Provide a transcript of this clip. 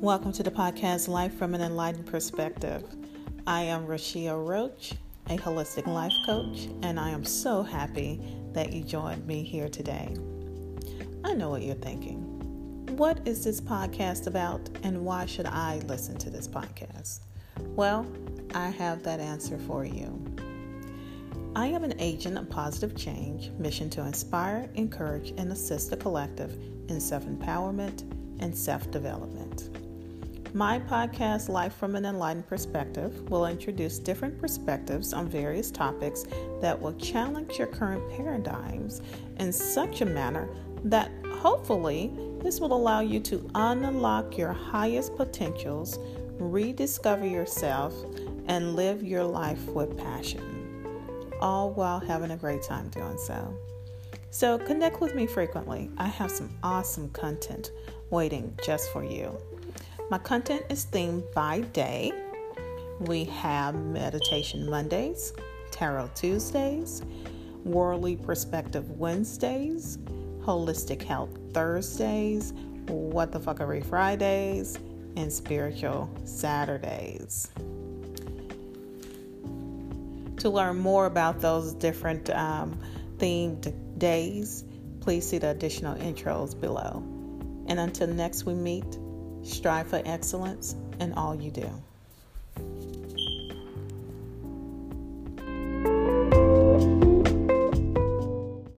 Welcome to the podcast Life from an Enlightened Perspective. I am Rashia Roach, a holistic life coach, and I am so happy that you joined me here today. I know what you're thinking. What is this podcast about, and why should I listen to this podcast? Well, I have that answer for you. I am an agent of positive change, mission to inspire, encourage, and assist the collective in self empowerment and self development. My podcast, Life from an Enlightened Perspective, will introduce different perspectives on various topics that will challenge your current paradigms in such a manner that hopefully this will allow you to unlock your highest potentials, rediscover yourself, and live your life with passion, all while having a great time doing so. So, connect with me frequently. I have some awesome content waiting just for you. My content is themed by day. We have Meditation Mondays, Tarot Tuesdays, Worldly Perspective Wednesdays, Holistic Health Thursdays, What the Fuckery Fridays, and Spiritual Saturdays. To learn more about those different um, themed days, please see the additional intros below. And until next we meet, Strive for excellence in all you do.